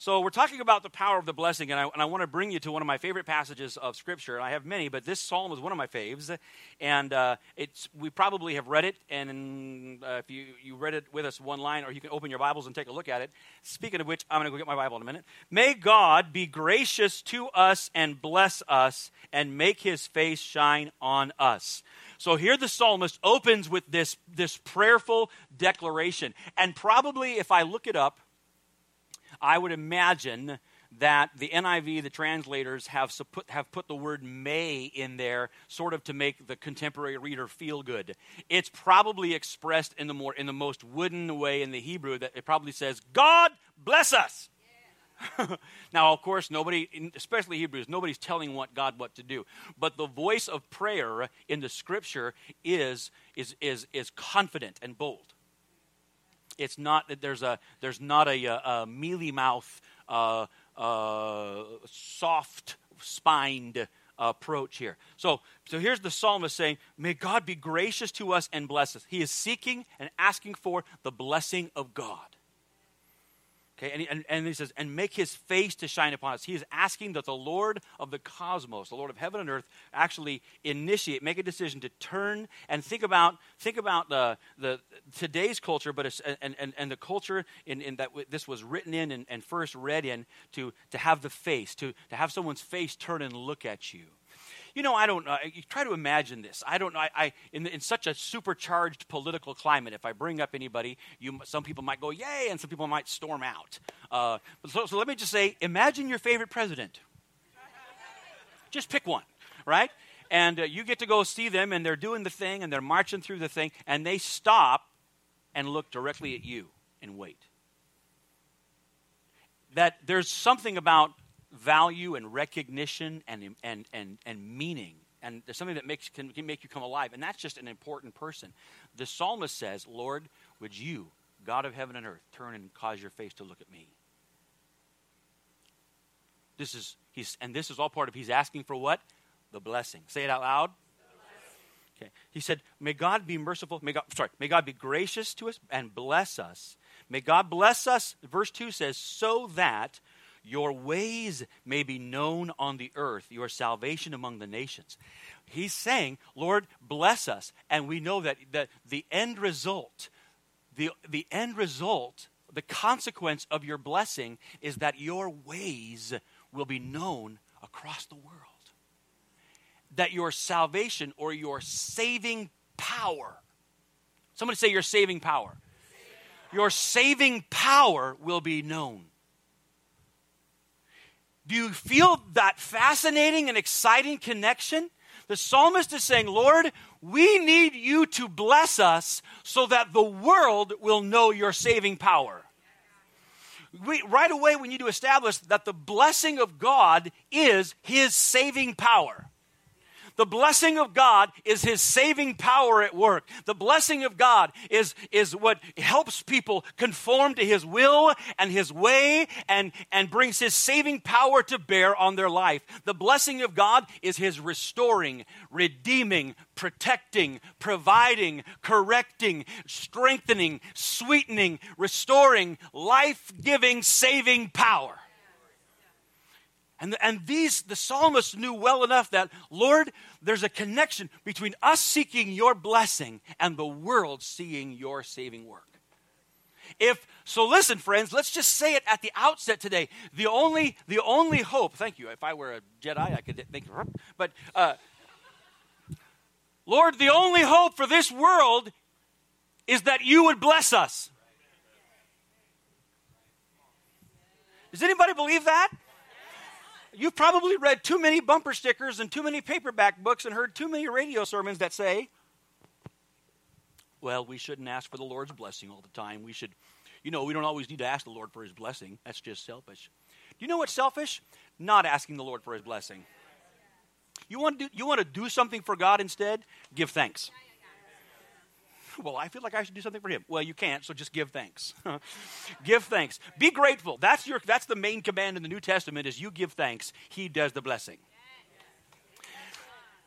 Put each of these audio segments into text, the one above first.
So we're talking about the power of the blessing, and I, and I want to bring you to one of my favorite passages of Scripture. And I have many, but this psalm is one of my faves. And uh, it's we probably have read it, and uh, if you, you read it with us one line, or you can open your Bibles and take a look at it. Speaking of which, I'm going to go get my Bible in a minute. May God be gracious to us and bless us, and make his face shine on us. So here the psalmist opens with this, this prayerful declaration. And probably, if I look it up, I would imagine that the NIV, the translators, have put, have put the word may in there sort of to make the contemporary reader feel good. It's probably expressed in the, more, in the most wooden way in the Hebrew that it probably says, God bless us. now, of course, nobody, especially Hebrews, nobody's telling what God what to do. But the voice of prayer in the Scripture is is is is confident and bold. It's not that there's a there's not a, a, a mealy mouth, uh, uh, soft spined approach here. So, so here's the psalmist saying, May God be gracious to us and bless us. He is seeking and asking for the blessing of God. Okay, and, and, and, he says, and make his face to shine upon us. He is asking that the Lord of the cosmos, the Lord of heaven and earth, actually initiate, make a decision to turn and think about think about the, the today's culture, but and, and, and the culture in, in that this was written in and, and first read in to, to have the face, to, to have someone's face turn and look at you you know, I don't know. You try to imagine this. I don't know. I, I in, in, such a supercharged political climate, if I bring up anybody, you, some people might go, yay, and some people might storm out. Uh, so, so let me just say imagine your favorite president. just pick one, right? And uh, you get to go see them, and they're doing the thing, and they're marching through the thing, and they stop and look directly at you and wait. That there's something about value and recognition and, and, and, and meaning. And there's something that makes, can, can make you come alive. And that's just an important person. The psalmist says, Lord, would you, God of heaven and earth, turn and cause your face to look at me? This is, he's, and this is all part of, he's asking for what? The blessing. Say it out loud. Okay. He said, May God be merciful. May God, sorry, may God be gracious to us and bless us. May God bless us, verse 2 says, so that your ways may be known on the earth, your salvation among the nations. He's saying, Lord, bless us. And we know that, that the end result, the, the end result, the consequence of your blessing is that your ways will be known across the world. That your salvation or your saving power, somebody say your saving power, your saving power will be known. Do you feel that fascinating and exciting connection? The psalmist is saying, Lord, we need you to bless us so that the world will know your saving power. We, right away, we need to establish that the blessing of God is his saving power. The blessing of God is His saving power at work. The blessing of God is, is what helps people conform to His will and His way and, and brings His saving power to bear on their life. The blessing of God is His restoring, redeeming, protecting, providing, correcting, strengthening, sweetening, restoring, life giving, saving power. And, and these, the psalmist knew well enough that, Lord, there's a connection between us seeking your blessing and the world seeing your saving work. If so, listen, friends, let's just say it at the outset today. The only, the only hope, thank you. If I were a Jedi, I could think, but uh, Lord, the only hope for this world is that you would bless us. Does anybody believe that? You've probably read too many bumper stickers and too many paperback books and heard too many radio sermons that say, well, we shouldn't ask for the Lord's blessing all the time. We should, you know, we don't always need to ask the Lord for his blessing. That's just selfish. Do you know what's selfish? Not asking the Lord for his blessing. You want to do, you want to do something for God instead? Give thanks well, I feel like I should do something for him. Well, you can't, so just give thanks. give thanks. Be grateful. That's your that's the main command in the New Testament is you give thanks. He does the blessing.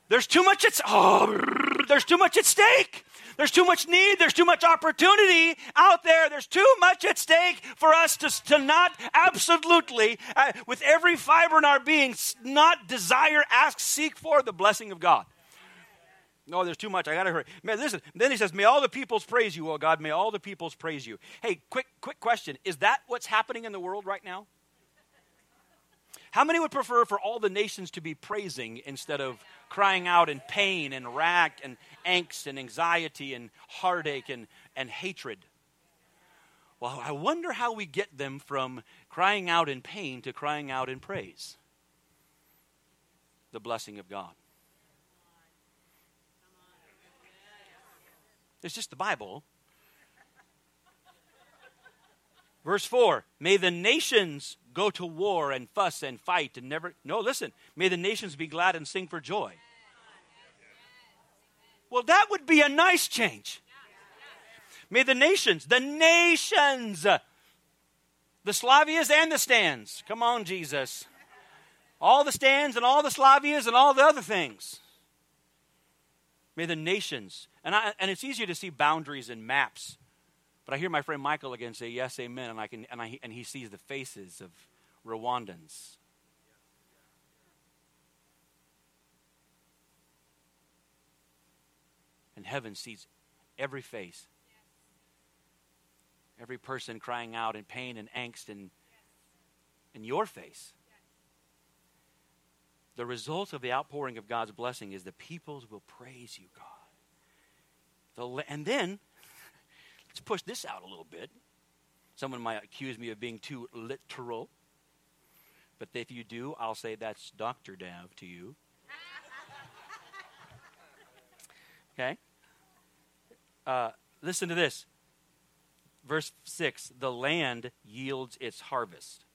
There's too much at oh, there's too much at stake. There's too much need. There's too much opportunity out there. There's too much at stake for us to, to not absolutely, uh, with every fiber in our being, not desire, ask, seek for the blessing of God. No, there's too much. I got to hurry. Man, listen. Then he says, May all the peoples praise you, oh God. May all the peoples praise you. Hey, quick, quick question. Is that what's happening in the world right now? How many would prefer for all the nations to be praising instead of crying out in pain and rack and angst and anxiety and heartache and, and hatred? Well, I wonder how we get them from crying out in pain to crying out in praise. The blessing of God. It's just the Bible. Verse 4 May the nations go to war and fuss and fight and never. No, listen. May the nations be glad and sing for joy. Well, that would be a nice change. May the nations, the nations, the Slavias and the stands. Come on, Jesus. All the stands and all the Slavias and all the other things. May the nations, and, I, and it's easier to see boundaries in maps but I hear my friend Michael again say, Yes, amen. And, I can, and, I, and he sees the faces of Rwandans. And heaven sees every face, every person crying out in pain and angst in, in your face. The result of the outpouring of God's blessing is the peoples will praise you, God. The, and then Let's push this out a little bit. Someone might accuse me of being too literal. But if you do, I'll say that's Dr. Dav to you. Okay? Uh, listen to this. Verse 6 The land yields its harvest.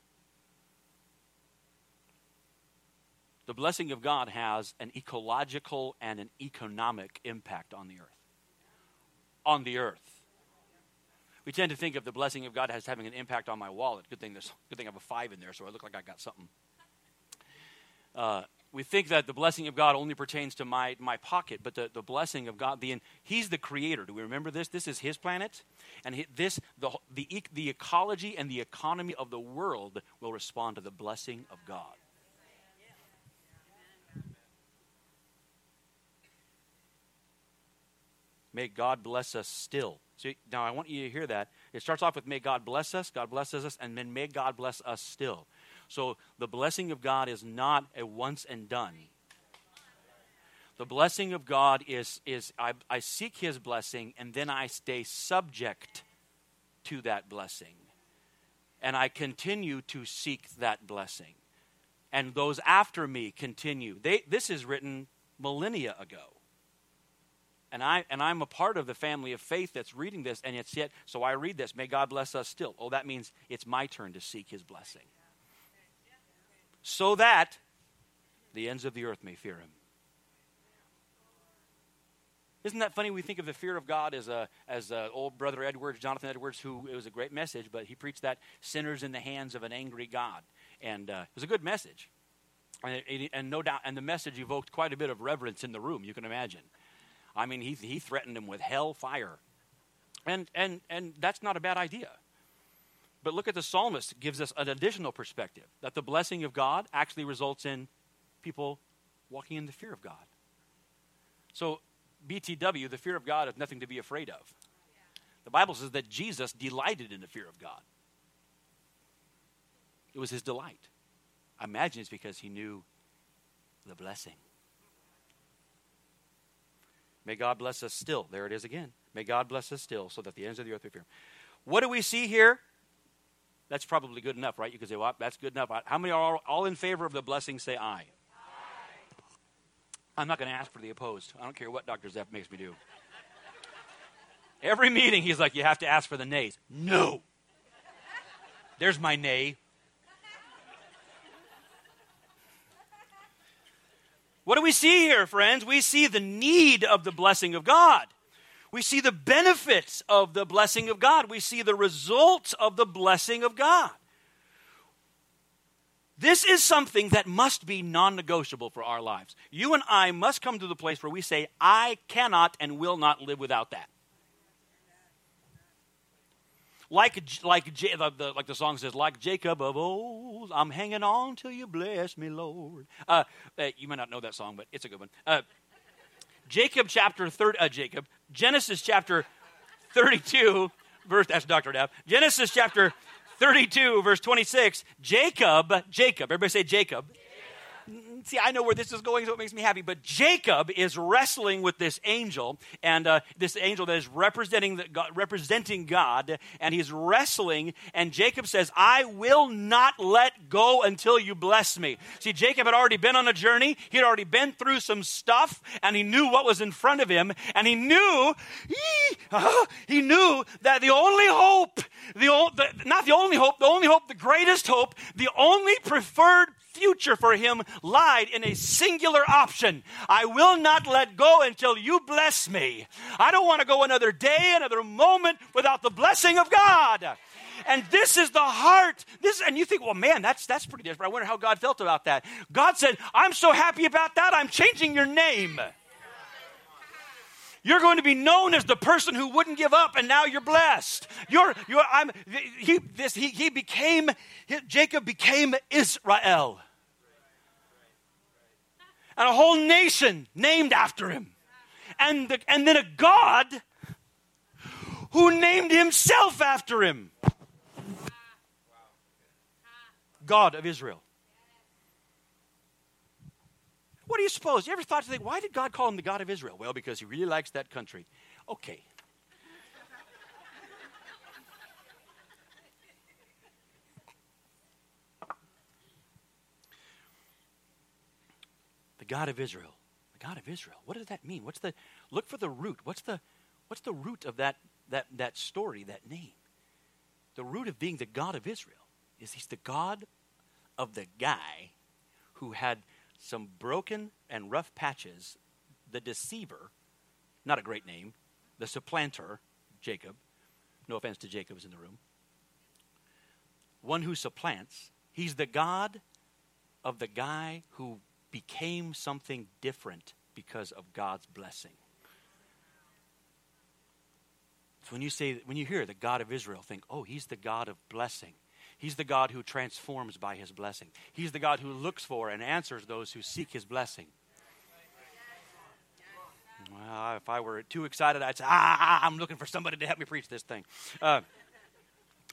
The blessing of God has an ecological and an economic impact on the earth. On the earth we tend to think of the blessing of God as having an impact on my wallet. Good thing there's good thing I have a five in there, so I look like I got something. Uh, we think that the blessing of God only pertains to my, my pocket, but the, the blessing of God, the, He's the creator. Do we remember this? This is His planet. And he, this, the, the, the ecology and the economy of the world will respond to the blessing of God. May God bless us still. So now I want you to hear that. It starts off with may God bless us, God blesses us, and then may God bless us still. So the blessing of God is not a once and done. The blessing of God is, is I, I seek his blessing and then I stay subject to that blessing. And I continue to seek that blessing. And those after me continue. They, this is written millennia ago and I and I'm a part of the family of faith that's reading this, and it's yet so I read this. May God bless us still. Oh, that means it's my turn to seek His blessing, so that the ends of the earth may fear Him. Isn't that funny? We think of the fear of God as a as a old brother Edwards, Jonathan Edwards, who it was a great message, but he preached that sinners in the hands of an angry God, and uh, it was a good message, and, and no doubt, and the message evoked quite a bit of reverence in the room. You can imagine. I mean, he, he threatened him with hell fire. And, and, and that's not a bad idea. But look at the psalmist gives us an additional perspective that the blessing of God actually results in people walking in the fear of God. So, BTW, the fear of God is nothing to be afraid of. The Bible says that Jesus delighted in the fear of God. It was his delight. I imagine it's because he knew the blessing. May God bless us still. There it is again. May God bless us still so that the ends of the earth may fear. What do we see here? That's probably good enough, right? You can say, well, that's good enough. How many are all in favor of the blessing? Say aye. I'm not going to ask for the opposed. I don't care what Dr. Zeff makes me do. Every meeting, he's like, you have to ask for the nays. No. There's my nay. What do we see here, friends? We see the need of the blessing of God. We see the benefits of the blessing of God. We see the results of the blessing of God. This is something that must be non negotiable for our lives. You and I must come to the place where we say, I cannot and will not live without that. Like like the, the, like the song says, like Jacob of old, I'm hanging on till you bless me, Lord. Uh, uh, you may not know that song, but it's a good one. Uh, Jacob chapter third, uh, Jacob Genesis chapter thirty-two, verse. That's Doctor Dab. Genesis chapter thirty-two, verse twenty-six. Jacob, Jacob. Everybody say Jacob see, I know where this is going, so it makes me happy. But Jacob is wrestling with this angel, and uh, this angel that is representing, the, God, representing God, and he's wrestling, and Jacob says, I will not let go until you bless me. See, Jacob had already been on a journey, he had already been through some stuff, and he knew what was in front of him, and he knew, he, uh, he knew that the only hope, the, the, not the only hope, the only hope, the greatest hope, the only preferred future for him lied in a singular option. I will not let go until you bless me. I don't want to go another day, another moment without the blessing of God. And this is the heart. This and you think, well, man, that's that's pretty different. I wonder how God felt about that. God said, I'm so happy about that, I'm changing your name. You're going to be known as the person who wouldn't give up, and now you're blessed. You're, you're, I'm, he, this, he, he became, Jacob became Israel and a whole nation named after him. And, the, and then a God who named himself after him God of Israel. What do you suppose? You ever thought to think, why did God call him the God of Israel? Well, because he really likes that country. Okay. God of Israel. The God of Israel. What does that mean? What's the look for the root? What's the what's the root of that that that story, that name? The root of being the God of Israel is he's the God of the guy who had some broken and rough patches, the deceiver, not a great name, the supplanter, Jacob. No offense to Jacob's in the room. One who supplants. He's the God of the guy who became something different because of God's blessing. So when you say when you hear the God of Israel, think, oh, he's the God of blessing. He's the God who transforms by his blessing. He's the God who looks for and answers those who seek his blessing. Well, if I were too excited, I'd say, ah, I'm looking for somebody to help me preach this thing. Uh,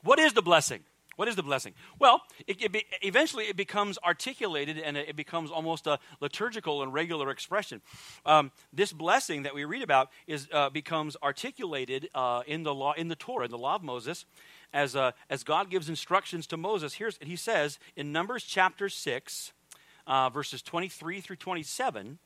what is the blessing? What is the blessing? Well, it, it be, eventually it becomes articulated and it becomes almost a liturgical and regular expression. Um, this blessing that we read about is uh, becomes articulated uh, in the law, in the Torah, in the law of Moses, as uh, as God gives instructions to Moses. Here's he says in Numbers chapter six, uh, verses twenty three through twenty seven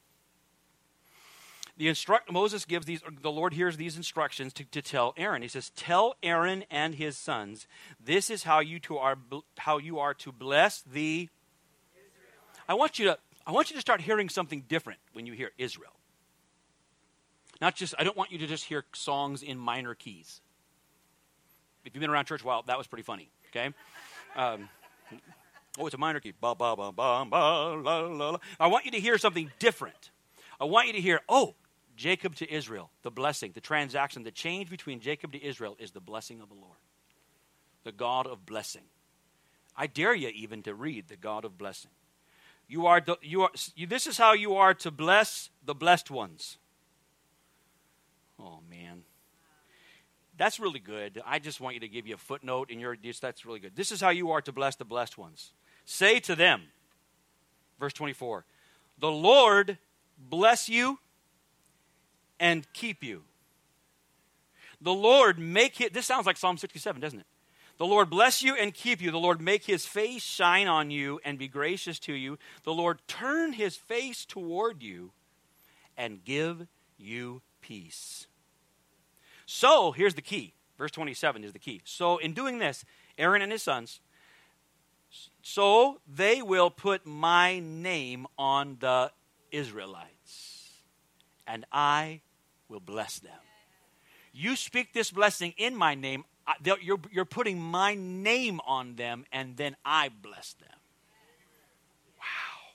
the instruct Moses gives these the Lord hears these instructions to, to tell Aaron. He says, Tell Aaron and his sons, this is how you to are how you are to bless the Israel. I want you to I want you to start hearing something different when you hear Israel. Not just I don't want you to just hear songs in minor keys. If you've been around church a while, that was pretty funny. Okay? Um, oh, it's a minor key. Ba ba ba ba ba la la la. I want you to hear something different. I want you to hear, oh, Jacob to Israel, the blessing, the transaction, the change between Jacob to Israel is the blessing of the Lord, the God of blessing. I dare you even to read the God of blessing. You are, you are you, this is how you are to bless the blessed ones. Oh, man. That's really good. I just want you to give you a footnote in your that's really good. This is how you are to bless the blessed ones. Say to them, verse 24, the Lord bless you and keep you. The Lord make it, this sounds like Psalm 67, doesn't it? The Lord bless you and keep you. The Lord make his face shine on you and be gracious to you. The Lord turn his face toward you and give you peace. So, here's the key. Verse 27 is the key. So, in doing this, Aaron and his sons, so they will put my name on the Israelites, and I will bless them. You speak this blessing in my name, you're, you're putting my name on them, and then I bless them. Wow.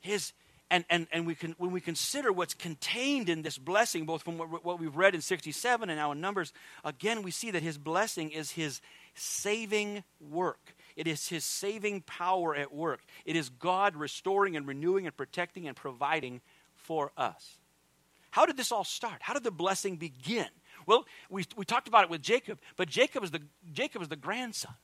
His, and, and, and we can, when we consider what's contained in this blessing, both from what, what we've read in 67 and now in Numbers, again, we see that his blessing is his saving work. It is his saving power at work. It is God restoring and renewing and protecting and providing for us. How did this all start? How did the blessing begin? Well, we, we talked about it with Jacob, but Jacob is the, Jacob is the grandson.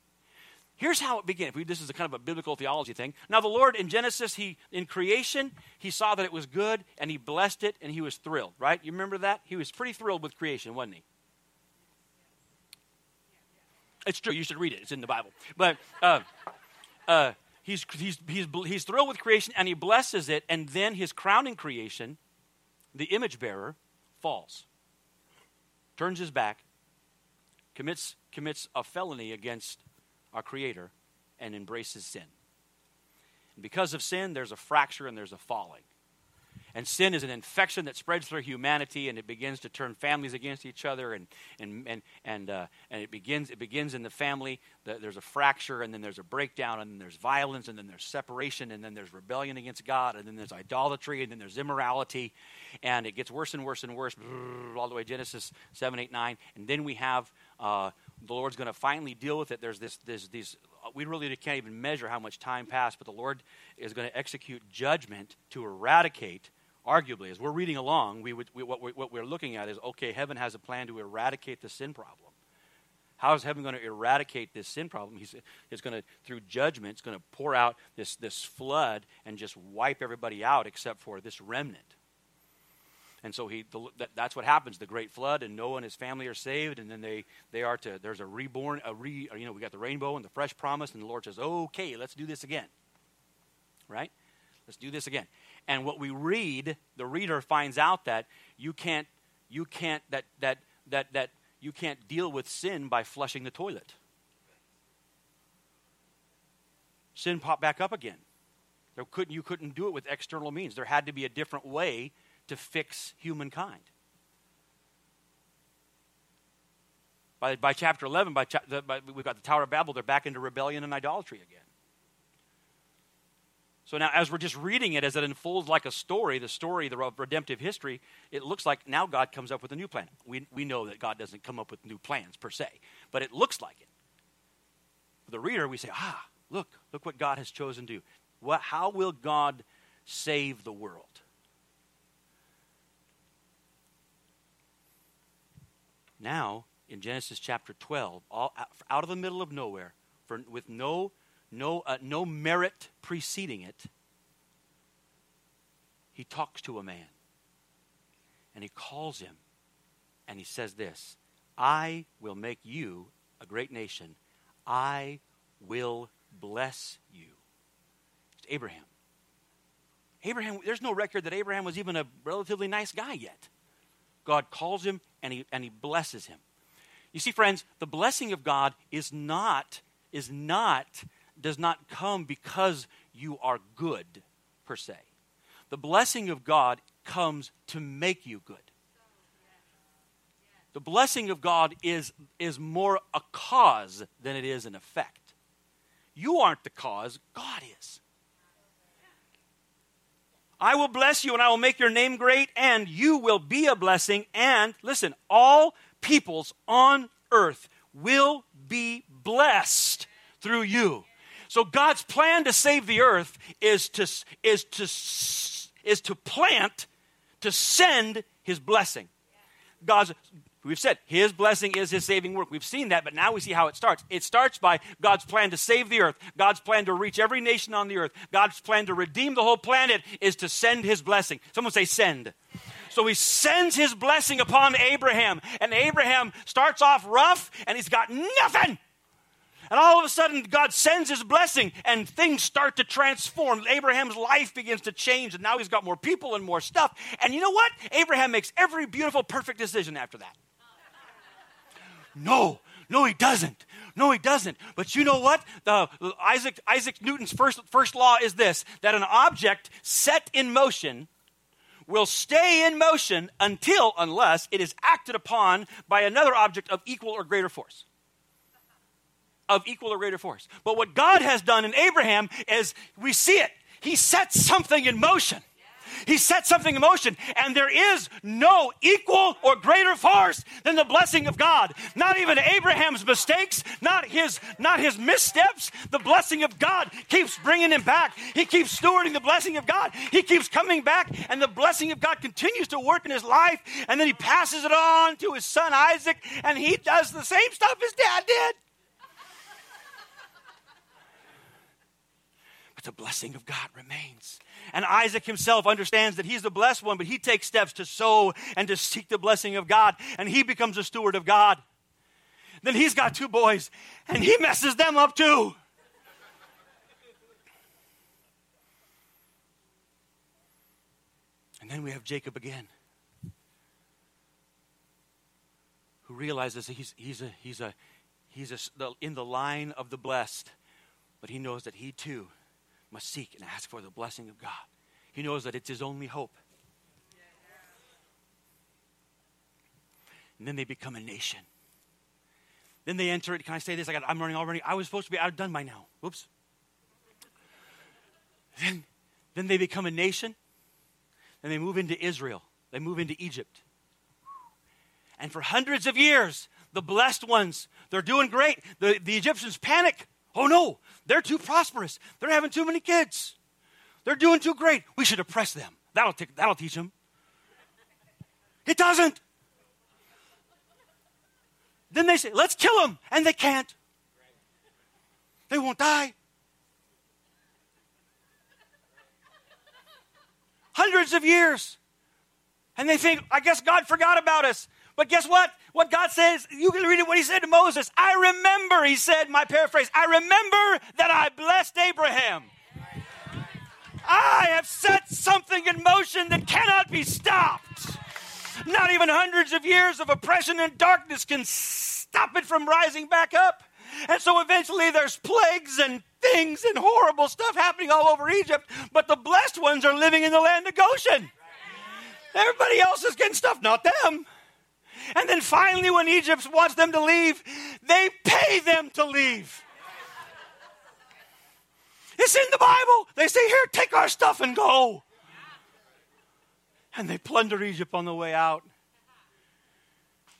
Here's how it began. This is a kind of a biblical theology thing. Now, the Lord in Genesis, he in creation, he saw that it was good and he blessed it and he was thrilled, right? You remember that? He was pretty thrilled with creation, wasn't he? It's true. You should read it. It's in the Bible. But uh, uh, he's, he's, he's, he's thrilled with creation and he blesses it, and then his crowning creation, the image bearer, falls, turns his back, commits, commits a felony against our Creator, and embraces sin. And because of sin, there's a fracture and there's a falling. And sin is an infection that spreads through humanity, and it begins to turn families against each other, and and and and, uh, and it begins it begins in the family. There's a fracture, and then there's a breakdown, and then there's violence, and then there's separation, and then there's rebellion against God, and then there's idolatry, and then there's immorality, and it gets worse and worse and worse, all the way Genesis seven, eight, nine, and then we have uh, the Lord's going to finally deal with it. There's this, this, these, we really can't even measure how much time passed, but the Lord is going to execute judgment to eradicate. Arguably, as we're reading along, we would, we, what, we're, what we're looking at is okay, heaven has a plan to eradicate the sin problem. How is heaven going to eradicate this sin problem? He's, he's going to, through judgment, it's going to pour out this, this flood and just wipe everybody out except for this remnant. And so he, the, that, that's what happens. The great flood, and Noah and his family are saved, and then they, they are to, there's a reborn, a re, you know, we got the rainbow and the fresh promise, and the Lord says, okay, let's do this again. Right? Let's do this again. And what we read, the reader finds out that you can't, you can't, that, that, that, that you can't deal with sin by flushing the toilet. Sin popped back up again. There couldn't, you couldn't do it with external means. There had to be a different way to fix humankind. By, by chapter 11, by, cha- the, by, we've got the Tower of Babel, they're back into rebellion and idolatry again. So now, as we're just reading it, as it unfolds like a story, the story the redemptive history, it looks like now God comes up with a new plan. We, we know that God doesn't come up with new plans per se, but it looks like it. For the reader, we say, ah, look, look what God has chosen to do. What, how will God save the world? Now, in Genesis chapter 12, all, out of the middle of nowhere, for, with no, no, uh, no merit preceding it, he talks to a man. And he calls him. And he says this I will make you a great nation. I will bless you. It's Abraham. Abraham, there's no record that Abraham was even a relatively nice guy yet. God calls him and he, and he blesses him. You see, friends, the blessing of God is not, is not, does not come because you are good, per se. The blessing of God comes to make you good. The blessing of God is, is more a cause than it is an effect. You aren't the cause, God is. I will bless you and I will make your name great, and you will be a blessing. And listen, all peoples on earth will be blessed through you. So God's plan to save the earth is to, is to, is to plant, to send his blessing. God's We've said his blessing is his saving work. We've seen that, but now we see how it starts. It starts by God's plan to save the earth, God's plan to reach every nation on the earth, God's plan to redeem the whole planet is to send his blessing. Someone say, send. So he sends his blessing upon Abraham, and Abraham starts off rough, and he's got nothing. And all of a sudden, God sends his blessing, and things start to transform. Abraham's life begins to change, and now he's got more people and more stuff. And you know what? Abraham makes every beautiful, perfect decision after that. No, no, he doesn't. No, he doesn't. But you know what? The, Isaac, Isaac Newton's first, first law is this that an object set in motion will stay in motion until, unless it is acted upon by another object of equal or greater force. Of equal or greater force. But what God has done in Abraham is we see it. He sets something in motion. He set something in motion, and there is no equal or greater force than the blessing of God. Not even Abraham's mistakes, not his, not his missteps. The blessing of God keeps bringing him back. He keeps stewarding the blessing of God. He keeps coming back, and the blessing of God continues to work in his life. And then he passes it on to his son Isaac, and he does the same stuff his dad did. But the blessing of God remains. And Isaac himself understands that he's the blessed one, but he takes steps to sow and to seek the blessing of God, and he becomes a steward of God. Then he's got two boys, and he messes them up too. And then we have Jacob again, who realizes he's, he's, a, he's, a, he's a, in the line of the blessed, but he knows that he too must seek and ask for the blessing of God. He knows that it's his only hope. And then they become a nation. Then they enter it. Can I say this? I got, I'm running already. I was supposed to be out done by now. Whoops. Then, then they become a nation. And they move into Israel. They move into Egypt. And for hundreds of years, the blessed ones, they're doing great. The, the Egyptians panic. Oh no, they're too prosperous. They're having too many kids. They're doing too great. We should oppress them. That'll, t- that'll teach them. It doesn't. Then they say, let's kill them. And they can't. They won't die. Hundreds of years. And they think, I guess God forgot about us. But guess what? What God says, you can read it what he said to Moses. I remember, he said, my paraphrase, I remember that I blessed Abraham. I have set something in motion that cannot be stopped. Not even hundreds of years of oppression and darkness can stop it from rising back up. And so eventually there's plagues and things and horrible stuff happening all over Egypt, but the blessed ones are living in the land of Goshen. Everybody else is getting stuff, not them. And then finally, when Egypt wants them to leave, they pay them to leave. It's in the Bible. They say, Here, take our stuff and go. And they plunder Egypt on the way out.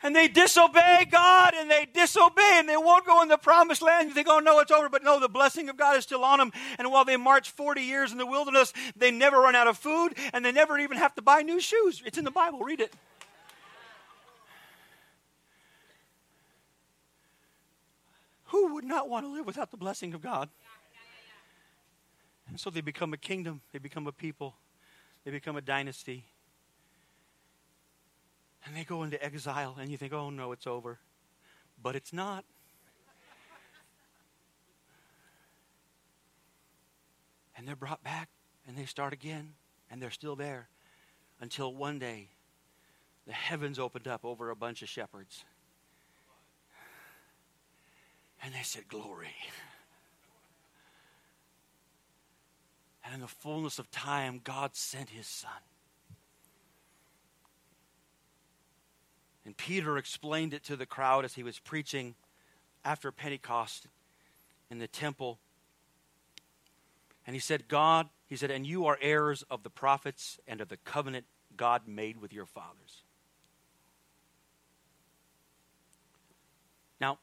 And they disobey God and they disobey and they won't go in the promised land. You think, oh no, it's over. But no, the blessing of God is still on them. And while they march 40 years in the wilderness, they never run out of food and they never even have to buy new shoes. It's in the Bible. Read it. Who would not want to live without the blessing of God? And so they become a kingdom, they become a people, they become a dynasty. And they go into exile, and you think, oh no, it's over. But it's not. And they're brought back, and they start again, and they're still there until one day the heavens opened up over a bunch of shepherds. And they said, Glory. And in the fullness of time, God sent his son. And Peter explained it to the crowd as he was preaching after Pentecost in the temple. And he said, God, he said, and you are heirs of the prophets and of the covenant God made with your fathers. Now,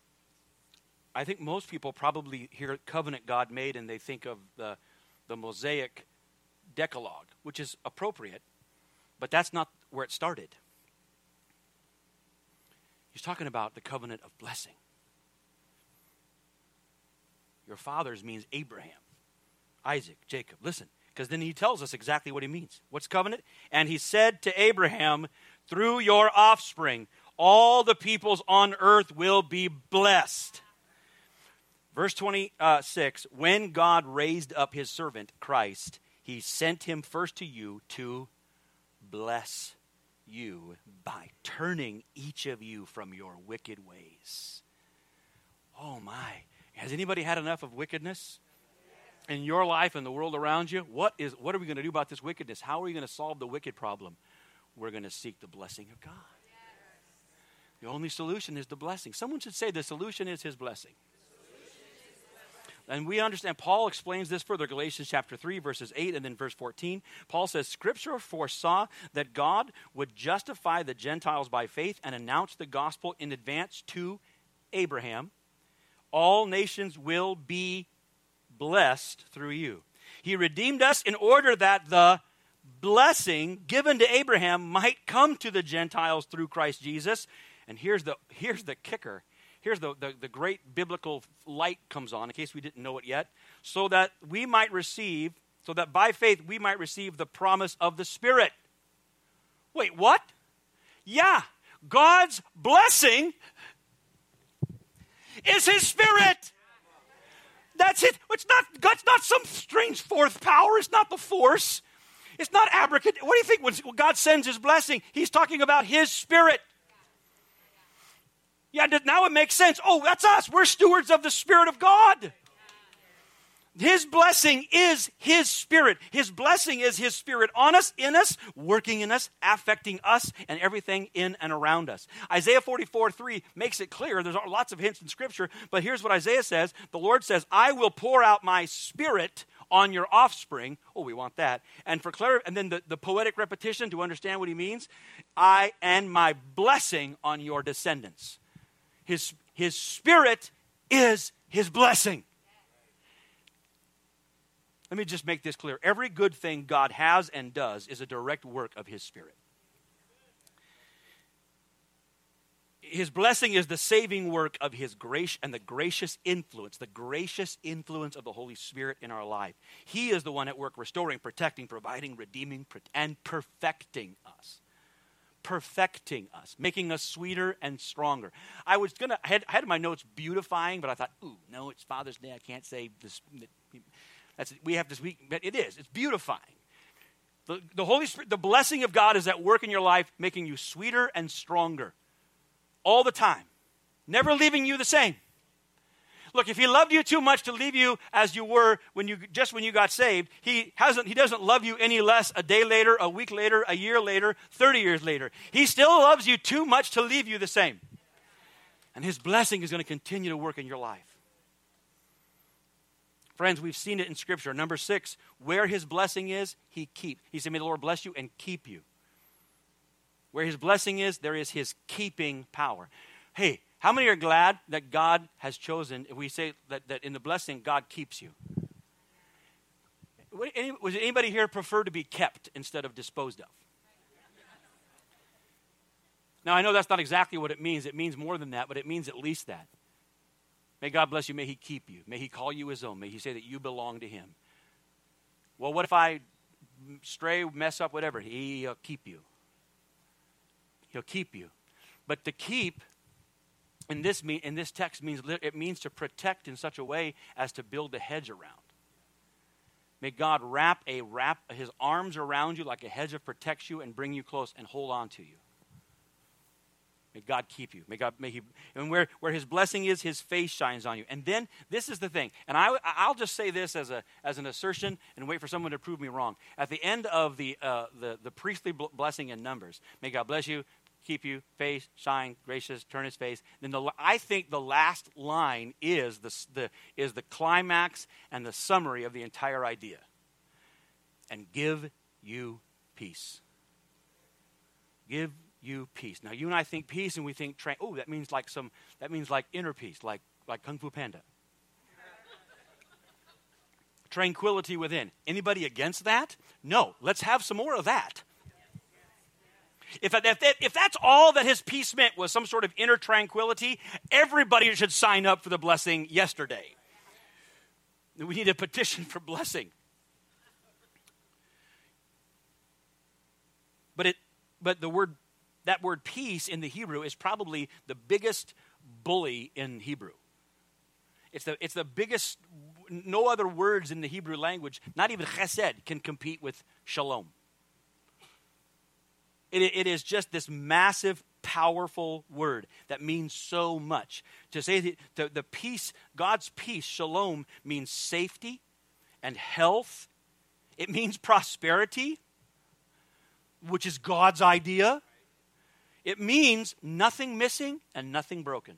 I think most people probably hear covenant God made and they think of the, the Mosaic Decalogue, which is appropriate, but that's not where it started. He's talking about the covenant of blessing. Your fathers means Abraham, Isaac, Jacob. Listen, because then he tells us exactly what he means. What's covenant? And he said to Abraham, through your offspring, all the peoples on earth will be blessed. Verse 26 When God raised up his servant, Christ, he sent him first to you to bless you by turning each of you from your wicked ways. Oh my. Has anybody had enough of wickedness? In your life and the world around you, what is what are we going to do about this wickedness? How are we going to solve the wicked problem? We're going to seek the blessing of God. The only solution is the blessing. Someone should say the solution is his blessing. And we understand, Paul explains this further, Galatians chapter 3, verses 8 and then verse 14. Paul says, Scripture foresaw that God would justify the Gentiles by faith and announce the gospel in advance to Abraham. All nations will be blessed through you. He redeemed us in order that the blessing given to Abraham might come to the Gentiles through Christ Jesus. And here's the, here's the kicker here's the, the, the great biblical light comes on, in case we didn't know it yet, so that we might receive, so that by faith we might receive the promise of the Spirit. Wait, what? Yeah, God's blessing is His Spirit. That's it. It's not God's not some strange fourth power. It's not the force. It's not abracadabra. What do you think when God sends His blessing? He's talking about His Spirit. Yeah, now it makes sense. Oh, that's us. We're stewards of the Spirit of God. His blessing is His Spirit. His blessing is His Spirit on us, in us, working in us, affecting us, and everything in and around us. Isaiah 44 3 makes it clear. There's lots of hints in Scripture, but here's what Isaiah says The Lord says, I will pour out my Spirit on your offspring. Oh, we want that. And for clar- and then the, the poetic repetition to understand what he means I and my blessing on your descendants. His, his spirit is his blessing. Let me just make this clear. Every good thing God has and does is a direct work of his spirit. His blessing is the saving work of his grace and the gracious influence, the gracious influence of the Holy Spirit in our life. He is the one at work restoring, protecting, providing, redeeming, and perfecting us perfecting us, making us sweeter and stronger. I was gonna I had, I had my notes beautifying, but I thought, ooh, no, it's Father's Day. I can't say this. That's we have this week, but it is. It's beautifying. The, the Holy Spirit, the blessing of God is at work in your life, making you sweeter and stronger all the time, never leaving you the same. Look, if he loved you too much to leave you as you were when you just when you got saved, he hasn't he doesn't love you any less a day later, a week later, a year later, 30 years later. He still loves you too much to leave you the same. And his blessing is going to continue to work in your life. Friends, we've seen it in Scripture. Number six, where his blessing is, he keep. He said, May the Lord bless you and keep you. Where his blessing is, there is his keeping power. Hey, how many are glad that God has chosen? If we say that, that in the blessing, God keeps you. Was anybody here prefer to be kept instead of disposed of? Now, I know that's not exactly what it means. It means more than that, but it means at least that. May God bless you. May He keep you. May He call you His own. May He say that you belong to Him. Well, what if I stray, mess up, whatever? He'll keep you. He'll keep you. But to keep in this, in this text means it means to protect in such a way as to build a hedge around. May God wrap a wrap his arms around you like a hedge of protect you and bring you close and hold on to you. May God keep you. May God may He and where, where His blessing is, His face shines on you. And then this is the thing, and I I'll just say this as a as an assertion and wait for someone to prove me wrong. At the end of the uh, the the priestly blessing in Numbers, may God bless you, keep you, face, shine, gracious, turn his face. Then the, I think the last line is the, the, is the climax and the summary of the entire idea. And give you peace. Give you peace. Now you and I think peace and we think, tra- oh, that means like some, that means like inner peace, like, like Kung Fu Panda. Tranquility within. Anybody against that? No. Let's have some more of that. If, if, if that's all that his peace meant was some sort of inner tranquility, everybody should sign up for the blessing yesterday. We need a petition for blessing. But it but the word that word peace in the Hebrew is probably the biggest bully in Hebrew. It's the, it's the biggest, no other words in the Hebrew language, not even chesed, can compete with shalom. It, it is just this massive, powerful word that means so much. To say that the, the peace, God's peace, shalom, means safety and health, it means prosperity, which is God's idea. It means nothing missing and nothing broken.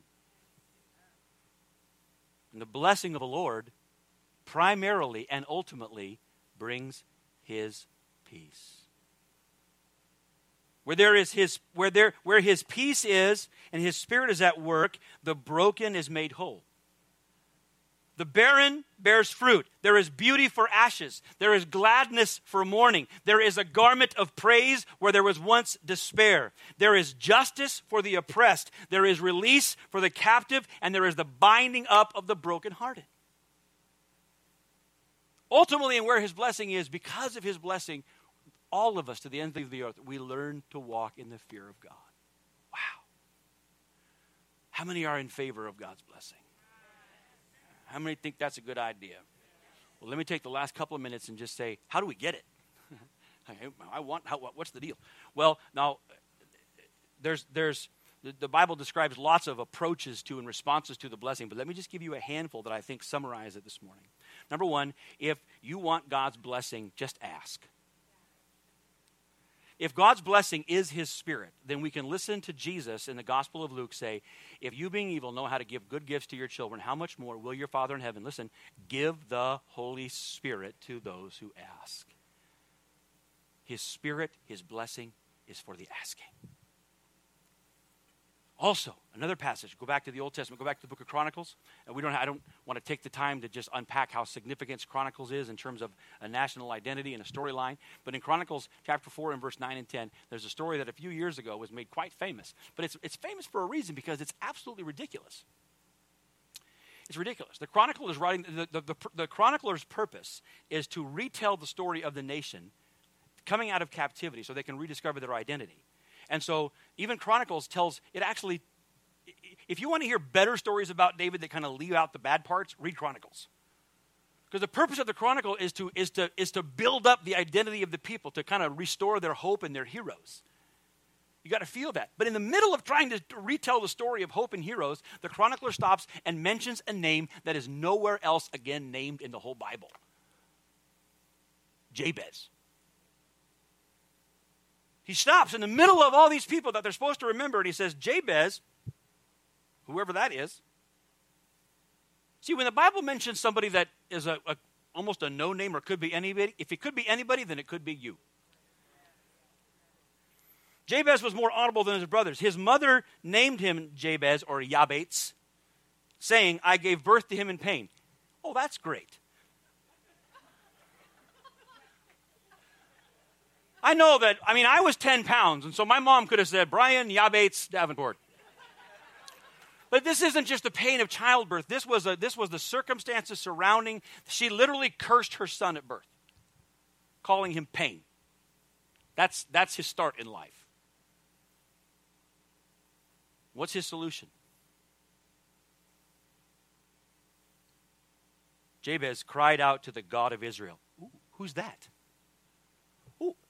And the blessing of the Lord primarily and ultimately brings his peace. Where there is his where there where his peace is and his spirit is at work, the broken is made whole. The barren bears fruit. There is beauty for ashes. There is gladness for mourning. There is a garment of praise where there was once despair. There is justice for the oppressed. There is release for the captive. And there is the binding up of the brokenhearted. Ultimately, and where his blessing is, because of his blessing, all of us to the end of the earth, we learn to walk in the fear of God. Wow. How many are in favor of God's blessing? How many think that's a good idea? Well, let me take the last couple of minutes and just say, how do we get it? I want, how, what's the deal? Well, now, there's, there's, the, the Bible describes lots of approaches to and responses to the blessing, but let me just give you a handful that I think summarize it this morning. Number one, if you want God's blessing, just ask. If God's blessing is his spirit, then we can listen to Jesus in the Gospel of Luke say, If you, being evil, know how to give good gifts to your children, how much more will your Father in heaven, listen, give the Holy Spirit to those who ask? His spirit, his blessing is for the asking. Also, another passage, go back to the Old Testament, go back to the book of Chronicles. And we don't, I don't want to take the time to just unpack how significant Chronicles is in terms of a national identity and a storyline. But in Chronicles chapter 4 and verse 9 and 10, there's a story that a few years ago was made quite famous. But it's, it's famous for a reason because it's absolutely ridiculous. It's ridiculous. The chronicle is writing, the, the, the, the chronicler's purpose is to retell the story of the nation coming out of captivity so they can rediscover their identity. And so even Chronicles tells it actually if you want to hear better stories about David that kind of leave out the bad parts, read Chronicles. Because the purpose of the Chronicle is to, is, to, is to build up the identity of the people, to kind of restore their hope and their heroes. You got to feel that. But in the middle of trying to retell the story of hope and heroes, the chronicler stops and mentions a name that is nowhere else again named in the whole Bible Jabez. He stops in the middle of all these people that they're supposed to remember, and he says, Jabez, whoever that is. See, when the Bible mentions somebody that is a, a almost a no name or could be anybody, if it could be anybody, then it could be you. Jabez was more honorable than his brothers. His mother named him Jabez or Yabetz, saying, I gave birth to him in pain. Oh, that's great. I know that, I mean, I was 10 pounds, and so my mom could have said, Brian Yabates Davenport. But this isn't just the pain of childbirth. This was, a, this was the circumstances surrounding. She literally cursed her son at birth, calling him pain. That's, that's his start in life. What's his solution? Jabez cried out to the God of Israel. Ooh, who's that?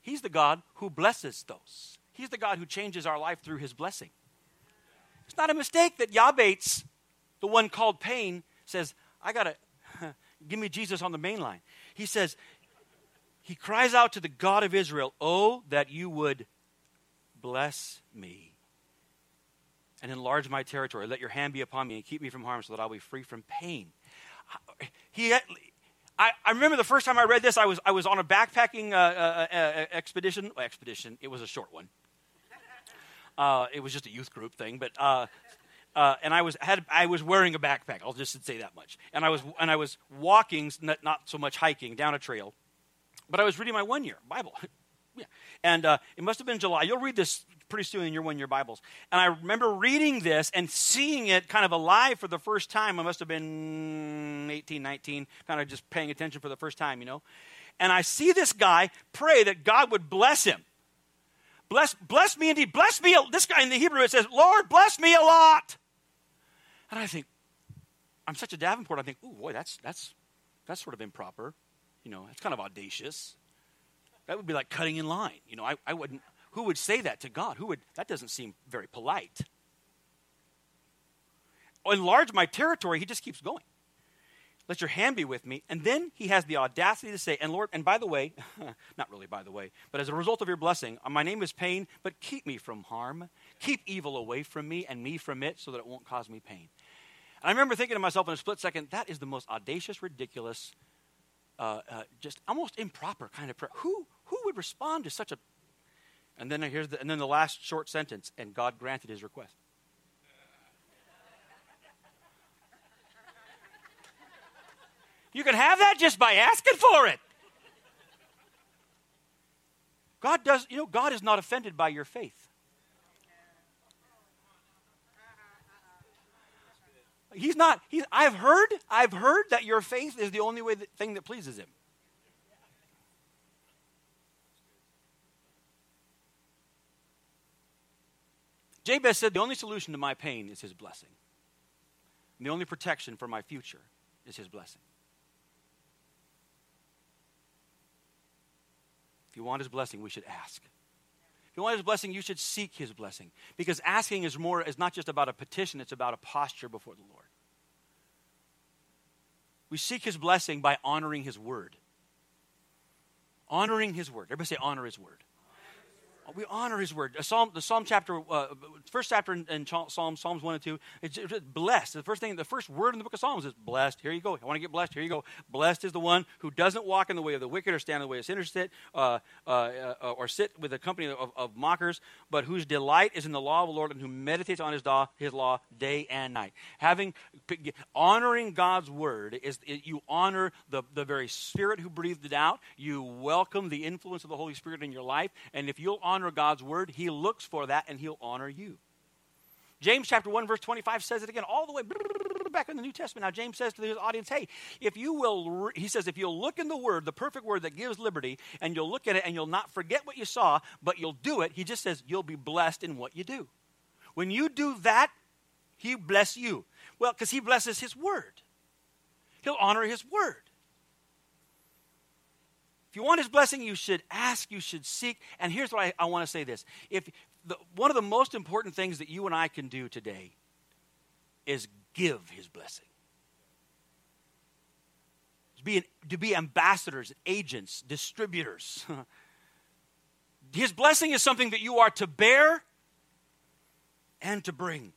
He's the God who blesses those. He's the God who changes our life through his blessing. It's not a mistake that Yabates, the one called pain, says, I got to give me Jesus on the main line. He says, he cries out to the God of Israel, Oh, that you would bless me and enlarge my territory. Let your hand be upon me and keep me from harm so that I'll be free from pain. He, I, I remember the first time I read this, I was, I was on a backpacking uh, uh, uh, expedition. Well, expedition, it was a short one. Uh, it was just a youth group thing, but uh, uh, and I was had I was wearing a backpack. I'll just say that much. And I was and I was walking, not, not so much hiking, down a trail, but I was reading my one year Bible. yeah, and uh, it must have been July. You'll read this pretty soon in your one year Bibles. And I remember reading this and seeing it kind of alive for the first time. I must have been 18, 19, kind of just paying attention for the first time, you know. And I see this guy pray that God would bless him. Bless, bless me indeed. Bless me. This guy in the Hebrew, it says, Lord, bless me a lot. And I think, I'm such a Davenport, I think, oh, boy, that's, that's, that's sort of improper. You know, it's kind of audacious. That would be like cutting in line. You know, I, I wouldn't, who would say that to God? Who would, that doesn't seem very polite. Enlarge my territory, he just keeps going. Let your hand be with me. And then he has the audacity to say, and Lord, and by the way, not really by the way, but as a result of your blessing, uh, my name is pain, but keep me from harm. Keep evil away from me and me from it so that it won't cause me pain. And I remember thinking to myself in a split second, that is the most audacious, ridiculous uh, uh, just almost improper kind of prayer. Who, who would respond to such a. And then here's the, and then the last short sentence, and God granted his request. You can have that just by asking for it. God does, you know, God is not offended by your faith. He's not, he's, I've heard, I've heard that your faith is the only way that, thing that pleases him. Jabez said, The only solution to my pain is his blessing. And the only protection for my future is his blessing. If you want his blessing, we should ask. If you want his blessing, you should seek his blessing. Because asking is more is not just about a petition, it's about a posture before the Lord. We seek his blessing by honoring his word. Honoring his word. Everybody say honor his word we honor his word. Psalm, the Psalm chapter, uh, first chapter in, in Psalms, Psalms 1 and 2, it's, it's blessed. The first thing, the first word in the book of Psalms is blessed. Here you go. I want to get blessed. Here you go. Blessed is the one who doesn't walk in the way of the wicked or stand in the way of sinners sit, uh, uh, uh, or sit with the company of, of, mockers, but whose delight is in the law of the Lord and who meditates on his, law, his law day and night. Having, honoring God's word is you honor the, the very spirit who breathed it out. You welcome the influence of the Holy Spirit in your life. And if you'll honor honor God's word, he looks for that and he'll honor you. James chapter 1 verse 25 says it again all the way back in the New Testament. Now James says to his audience, "Hey, if you will he says if you'll look in the word, the perfect word that gives liberty, and you'll look at it and you'll not forget what you saw, but you'll do it." He just says you'll be blessed in what you do. When you do that, he bless you. Well, cuz he blesses his word. He'll honor his word. If you want his blessing, you should ask, you should seek. And here's what I, I want to say this. If the, one of the most important things that you and I can do today is give his blessing. To be, an, to be ambassadors, agents, distributors. his blessing is something that you are to bear and to bring.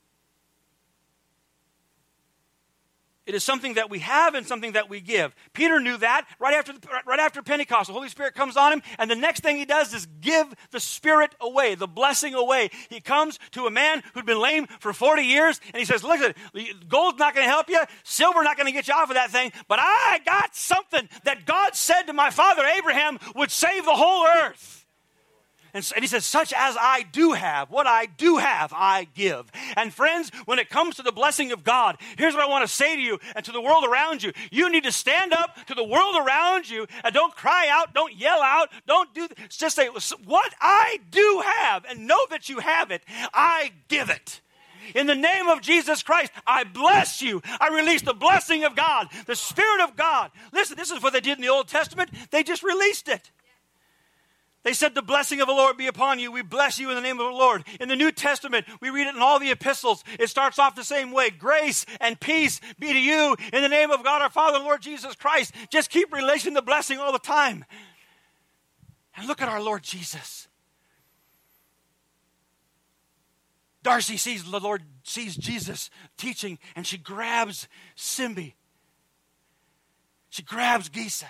It is something that we have and something that we give. Peter knew that right after, right after Pentecost. The Holy Spirit comes on him, and the next thing he does is give the Spirit away, the blessing away. He comes to a man who'd been lame for 40 years, and he says, Look at gold's not going to help you, silver not going to get you off of that thing, but I got something that God said to my father Abraham would save the whole earth. And, and he says, Such as I do have, what I do have, I give. And friends, when it comes to the blessing of God, here's what I want to say to you and to the world around you. You need to stand up to the world around you and don't cry out, don't yell out, don't do, just say, What I do have, and know that you have it, I give it. In the name of Jesus Christ, I bless you. I release the blessing of God, the Spirit of God. Listen, this is what they did in the Old Testament. They just released it. They said, The blessing of the Lord be upon you. We bless you in the name of the Lord. In the New Testament, we read it in all the epistles. It starts off the same way Grace and peace be to you in the name of God our Father, Lord Jesus Christ. Just keep relating the blessing all the time. And look at our Lord Jesus. Darcy sees the Lord, sees Jesus teaching, and she grabs Simbi. She grabs Gisa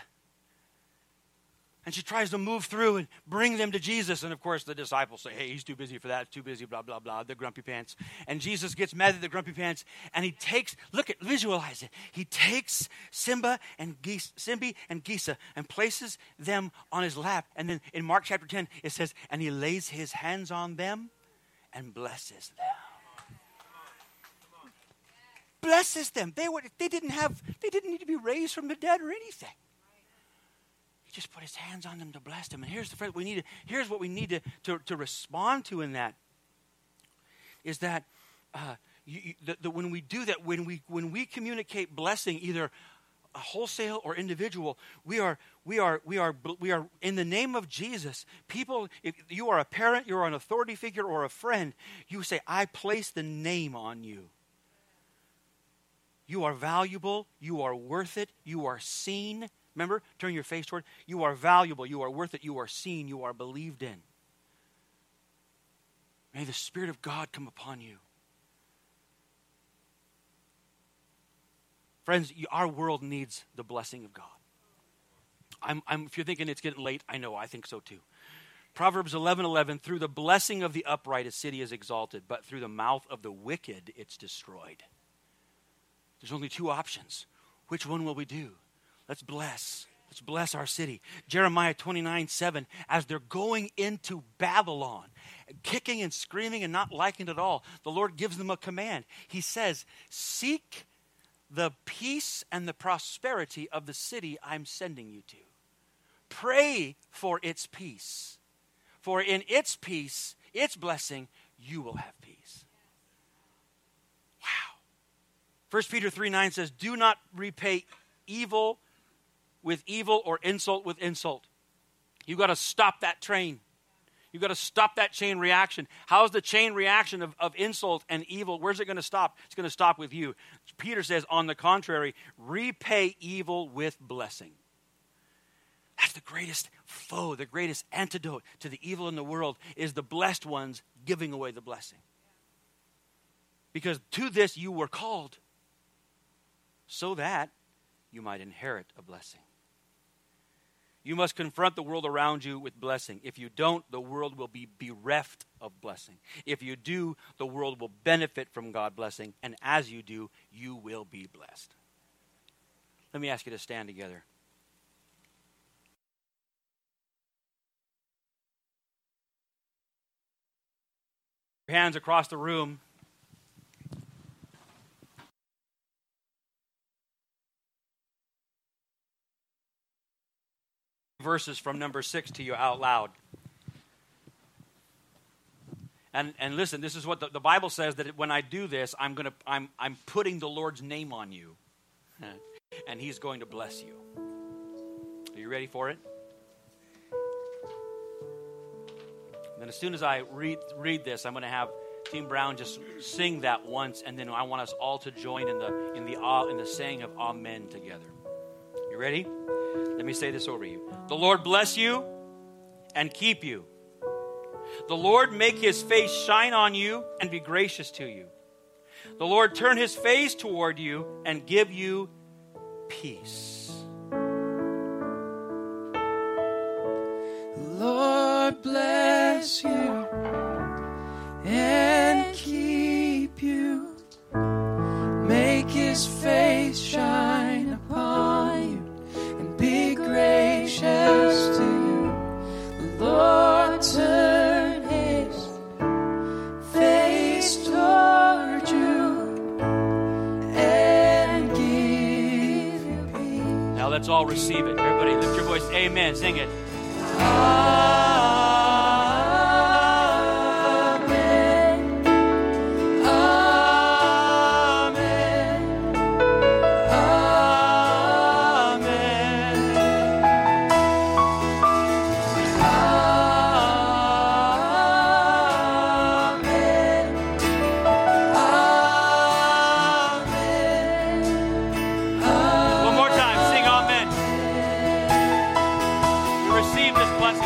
and she tries to move through and bring them to Jesus. And of course, the disciples say, Hey, he's too busy for that, too busy, blah, blah, blah, the grumpy pants. And Jesus gets mad at the grumpy pants and he takes, look at, visualize it. He takes Simba and Gisa, Simbi and Gisa and places them on his lap. And then in Mark chapter 10, it says, And he lays his hands on them and blesses them. Blesses them. They, were, they didn't have, they didn't need to be raised from the dead or anything just put his hands on them to bless them. And here's the we need to, here's what we need to, to, to respond to in that is that uh, you, you, the, the, when we do that, when we when we communicate blessing, either a wholesale or individual, we are we are we are we are in the name of Jesus. People, if you are a parent, you're an authority figure or a friend, you say, "I place the name on you." You are valuable. You are worth it. You are seen. Remember, turn your face toward. You are valuable. You are worth it. You are seen. You are believed in. May the Spirit of God come upon you. Friends, our world needs the blessing of God. I'm, I'm, if you're thinking it's getting late, I know, I think so too. Proverbs 11 11, through the blessing of the upright, a city is exalted, but through the mouth of the wicked, it's destroyed. There's only two options. Which one will we do? Let's bless. Let's bless our city. Jeremiah 29 7, as they're going into Babylon, kicking and screaming and not liking it at all, the Lord gives them a command. He says, Seek the peace and the prosperity of the city I'm sending you to. Pray for its peace. For in its peace, its blessing, you will have peace. Wow. 1 Peter 3 9 says, Do not repay evil with evil or insult with insult. You've got to stop that train. You've got to stop that chain reaction. How's the chain reaction of, of insult and evil? Where's it going to stop? It's going to stop with you. Peter says, on the contrary, repay evil with blessing. That's the greatest foe, the greatest antidote to the evil in the world is the blessed ones giving away the blessing. Because to this you were called, so that you might inherit a blessing. You must confront the world around you with blessing. If you don't, the world will be bereft of blessing. If you do, the world will benefit from God blessing. And as you do, you will be blessed. Let me ask you to stand together. Hands across the room. Verses from number six to you out loud. And, and listen, this is what the, the Bible says that when I do this, I'm, gonna, I'm, I'm putting the Lord's name on you. and He's going to bless you. Are you ready for it? then, as soon as I read, read this, I'm going to have Team Brown just sing that once, and then I want us all to join in the, in the, in the saying of Amen together. You ready? Let me say this over you. The Lord bless you and keep you. The Lord make his face shine on you and be gracious to you. The Lord turn his face toward you and give you peace. Lord bless you receive it. Everybody lift your voice. Amen. Sing it. Ah.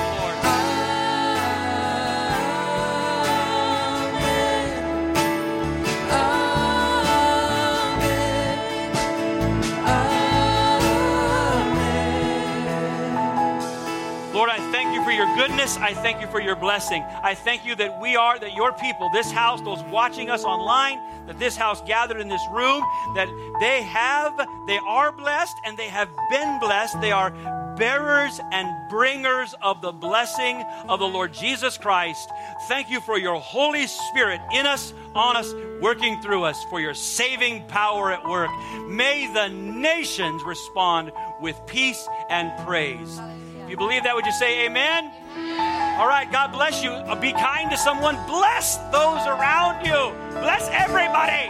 I thank you for your goodness. I thank you for your blessing. I thank you that we are, that your people, this house, those watching us online, that this house gathered in this room, that they have, they are blessed and they have been blessed. They are bearers and bringers of the blessing of the Lord Jesus Christ. Thank you for your Holy Spirit in us, on us, working through us, for your saving power at work. May the nations respond with peace and praise. If you believe that, would you say amen? All right, God bless you. Uh, be kind to someone. Bless those around you. Bless everybody.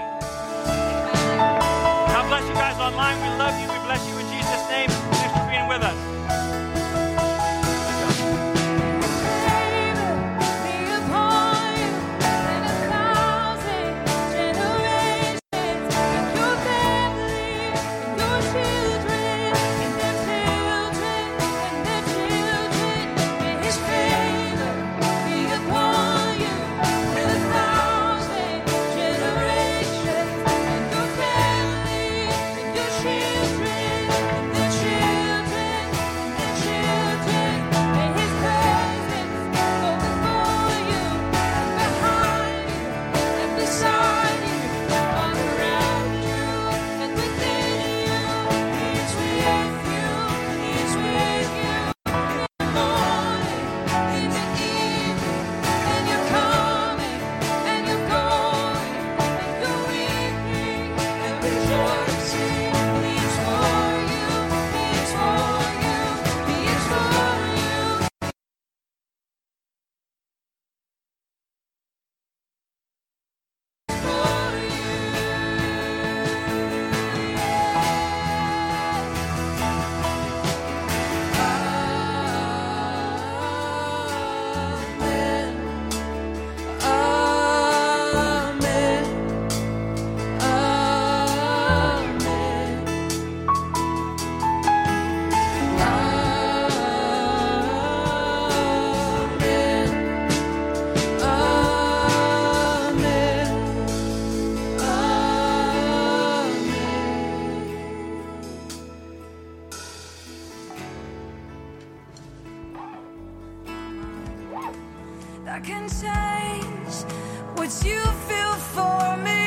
God bless you guys online. We love you.